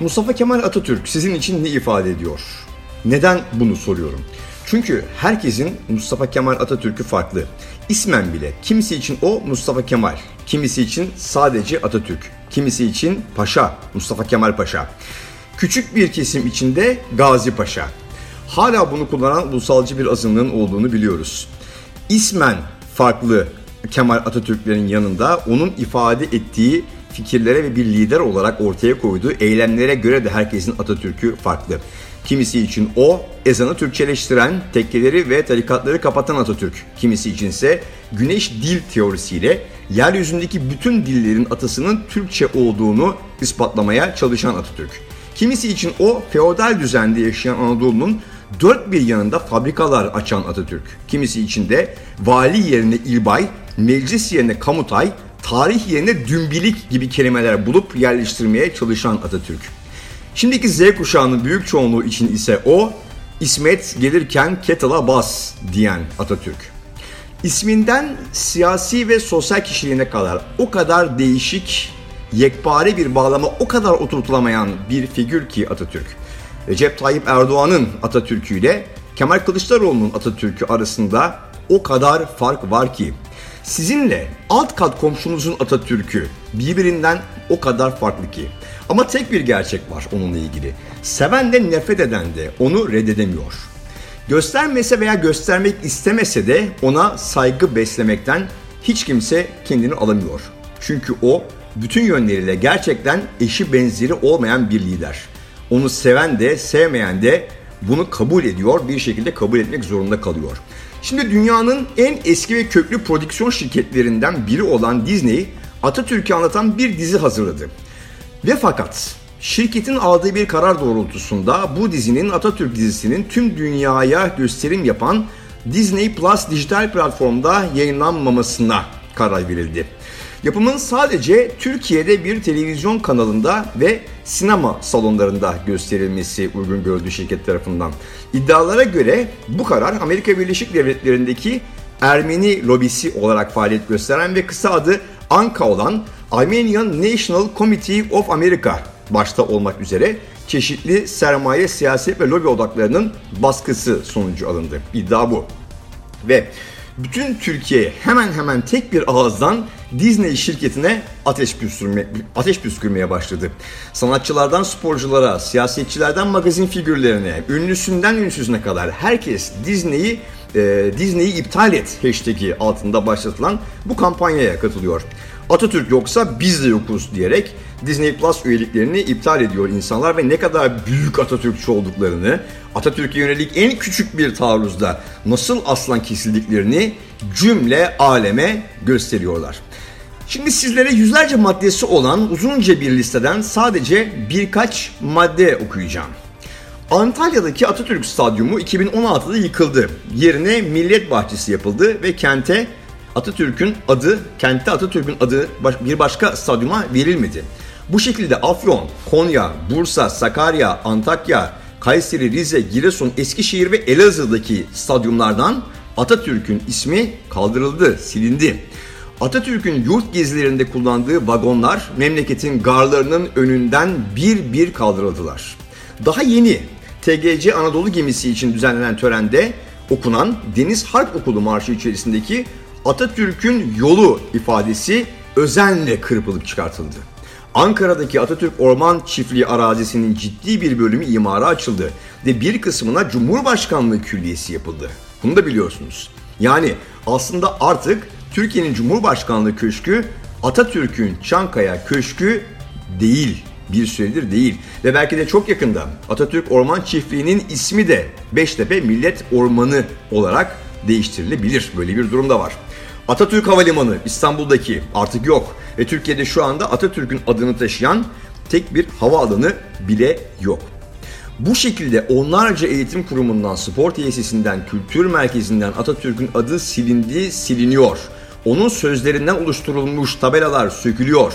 Mustafa Kemal Atatürk sizin için ne ifade ediyor? Neden bunu soruyorum? Çünkü herkesin Mustafa Kemal Atatürk'ü farklı. İsmen bile kimisi için o Mustafa Kemal, kimisi için sadece Atatürk, kimisi için Paşa, Mustafa Kemal Paşa. Küçük bir kesim içinde Gazi Paşa. Hala bunu kullanan ulusalcı bir azınlığın olduğunu biliyoruz. İsmen farklı Kemal Atatürk'lerin yanında onun ifade ettiği fikirlere ve bir lider olarak ortaya koyduğu eylemlere göre de herkesin Atatürk'ü farklı. Kimisi için o ezanı Türkçeleştiren, tekkeleri ve tarikatları kapatan Atatürk. Kimisi içinse güneş dil teorisiyle yeryüzündeki bütün dillerin atasının Türkçe olduğunu ispatlamaya çalışan Atatürk. Kimisi için o feodal düzende yaşayan Anadolu'nun dört bir yanında fabrikalar açan Atatürk. Kimisi için de vali yerine ilbay, meclis yerine kamutay, tarih yerine dümbilik gibi kelimeler bulup yerleştirmeye çalışan Atatürk. Şimdiki Z kuşağının büyük çoğunluğu için ise o İsmet gelirken kettle'a bas diyen Atatürk. İsminden siyasi ve sosyal kişiliğine kadar o kadar değişik, yekpare bir bağlama o kadar oturtulamayan bir figür ki Atatürk. Recep Tayyip Erdoğan'ın Atatürk'ü ile Kemal Kılıçdaroğlu'nun Atatürk'ü arasında o kadar fark var ki sizinle alt kat komşunuzun Atatürk'ü birbirinden o kadar farklı ki. Ama tek bir gerçek var onunla ilgili. Seven de nefret eden de onu reddedemiyor. Göstermese veya göstermek istemese de ona saygı beslemekten hiç kimse kendini alamıyor. Çünkü o bütün yönleriyle gerçekten eşi benzeri olmayan bir lider. Onu seven de sevmeyen de bunu kabul ediyor, bir şekilde kabul etmek zorunda kalıyor. Şimdi dünyanın en eski ve köklü prodüksiyon şirketlerinden biri olan Disney, Atatürk'ü anlatan bir dizi hazırladı. Ve fakat şirketin aldığı bir karar doğrultusunda bu dizinin Atatürk dizisinin tüm dünyaya gösterim yapan Disney Plus dijital platformda yayınlanmamasına karar verildi. Yapımın sadece Türkiye'de bir televizyon kanalında ve sinema salonlarında gösterilmesi uygun gördüğü şirket tarafından. İddialara göre bu karar Amerika Birleşik Devletleri'ndeki Ermeni lobisi olarak faaliyet gösteren ve kısa adı ANKA olan Armenian National Committee of America başta olmak üzere çeşitli sermaye, siyaset ve lobi odaklarının baskısı sonucu alındı. İddia bu. Ve bütün Türkiye hemen hemen tek bir ağızdan Disney şirketine ateş, püskürme, ateş püskürmeye başladı. Sanatçılardan sporculara, siyasetçilerden magazin figürlerine, ünlüsünden ünsüzüne kadar herkes Disney'i e, Disney'i iptal et hashtag'i altında başlatılan bu kampanyaya katılıyor. Atatürk yoksa biz de yokuz diyerek Disney Plus üyeliklerini iptal ediyor insanlar ve ne kadar büyük Atatürkçü olduklarını, Atatürk'e yönelik en küçük bir taarruzda nasıl aslan kesildiklerini cümle aleme gösteriyorlar. Şimdi sizlere yüzlerce maddesi olan uzunca bir listeden sadece birkaç madde okuyacağım. Antalya'daki Atatürk Stadyumu 2016'da yıkıldı. Yerine Millet Bahçesi yapıldı ve kente Atatürk'ün adı, kentte Atatürk'ün adı bir başka stadyuma verilmedi. Bu şekilde Afyon, Konya, Bursa, Sakarya, Antakya, Kayseri, Rize, Giresun, Eskişehir ve Elazığ'daki stadyumlardan Atatürk'ün ismi kaldırıldı, silindi. Atatürk'ün yurt gezilerinde kullandığı vagonlar memleketin garlarının önünden bir bir kaldırıldılar. Daha yeni TGC Anadolu gemisi için düzenlenen törende okunan Deniz Harp Okulu Marşı içerisindeki Atatürk'ün yolu ifadesi özenle kırpılıp çıkartıldı. Ankara'daki Atatürk Orman Çiftliği arazisinin ciddi bir bölümü imara açıldı ve bir kısmına Cumhurbaşkanlığı Külliyesi yapıldı. Bunu da biliyorsunuz. Yani aslında artık Türkiye'nin Cumhurbaşkanlığı Köşkü Atatürk'ün Çankaya Köşkü değil. Bir süredir değil. Ve belki de çok yakında Atatürk Orman Çiftliği'nin ismi de Beştepe Millet Ormanı olarak değiştirilebilir. Böyle bir durum da var. Atatürk Havalimanı İstanbul'daki artık yok ve Türkiye'de şu anda Atatürk'ün adını taşıyan tek bir havaalanı bile yok. Bu şekilde onlarca eğitim kurumundan, spor tesisinden, kültür merkezinden Atatürk'ün adı silindi, siliniyor. Onun sözlerinden oluşturulmuş tabelalar sökülüyor.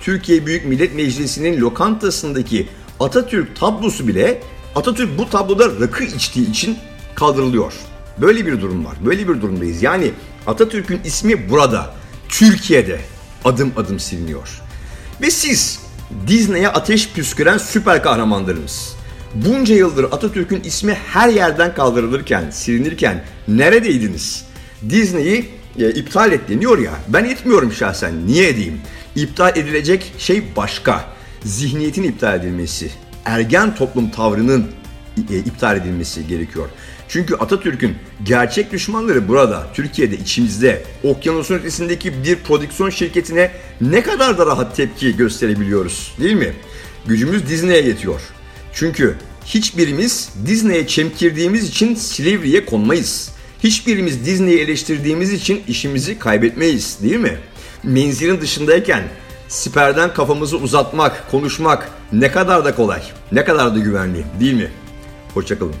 Türkiye Büyük Millet Meclisi'nin lokantasındaki Atatürk tablosu bile Atatürk bu tabloda rakı içtiği için kaldırılıyor. Böyle bir durum var. Böyle bir durumdayız. Yani Atatürk'ün ismi burada, Türkiye'de adım adım siliniyor. Ve siz Disney'e ateş püsküren süper kahramanlarımız. Bunca yıldır Atatürk'ün ismi her yerden kaldırılırken, silinirken neredeydiniz? Disney'i e, iptal et deniyor ya. Ben etmiyorum şahsen. Niye edeyim? İptal edilecek şey başka. Zihniyetin iptal edilmesi. Ergen toplum tavrının iptal edilmesi gerekiyor. Çünkü Atatürk'ün gerçek düşmanları burada, Türkiye'de, içimizde, okyanusun ötesindeki bir prodüksiyon şirketine ne kadar da rahat tepki gösterebiliyoruz değil mi? Gücümüz Disney'e yetiyor. Çünkü hiçbirimiz Disney'e çemkirdiğimiz için Silivri'ye konmayız. Hiçbirimiz Disney'i eleştirdiğimiz için işimizi kaybetmeyiz değil mi? Menzilin dışındayken siperden kafamızı uzatmak, konuşmak ne kadar da kolay, ne kadar da güvenli değil mi? Hoşçakalın.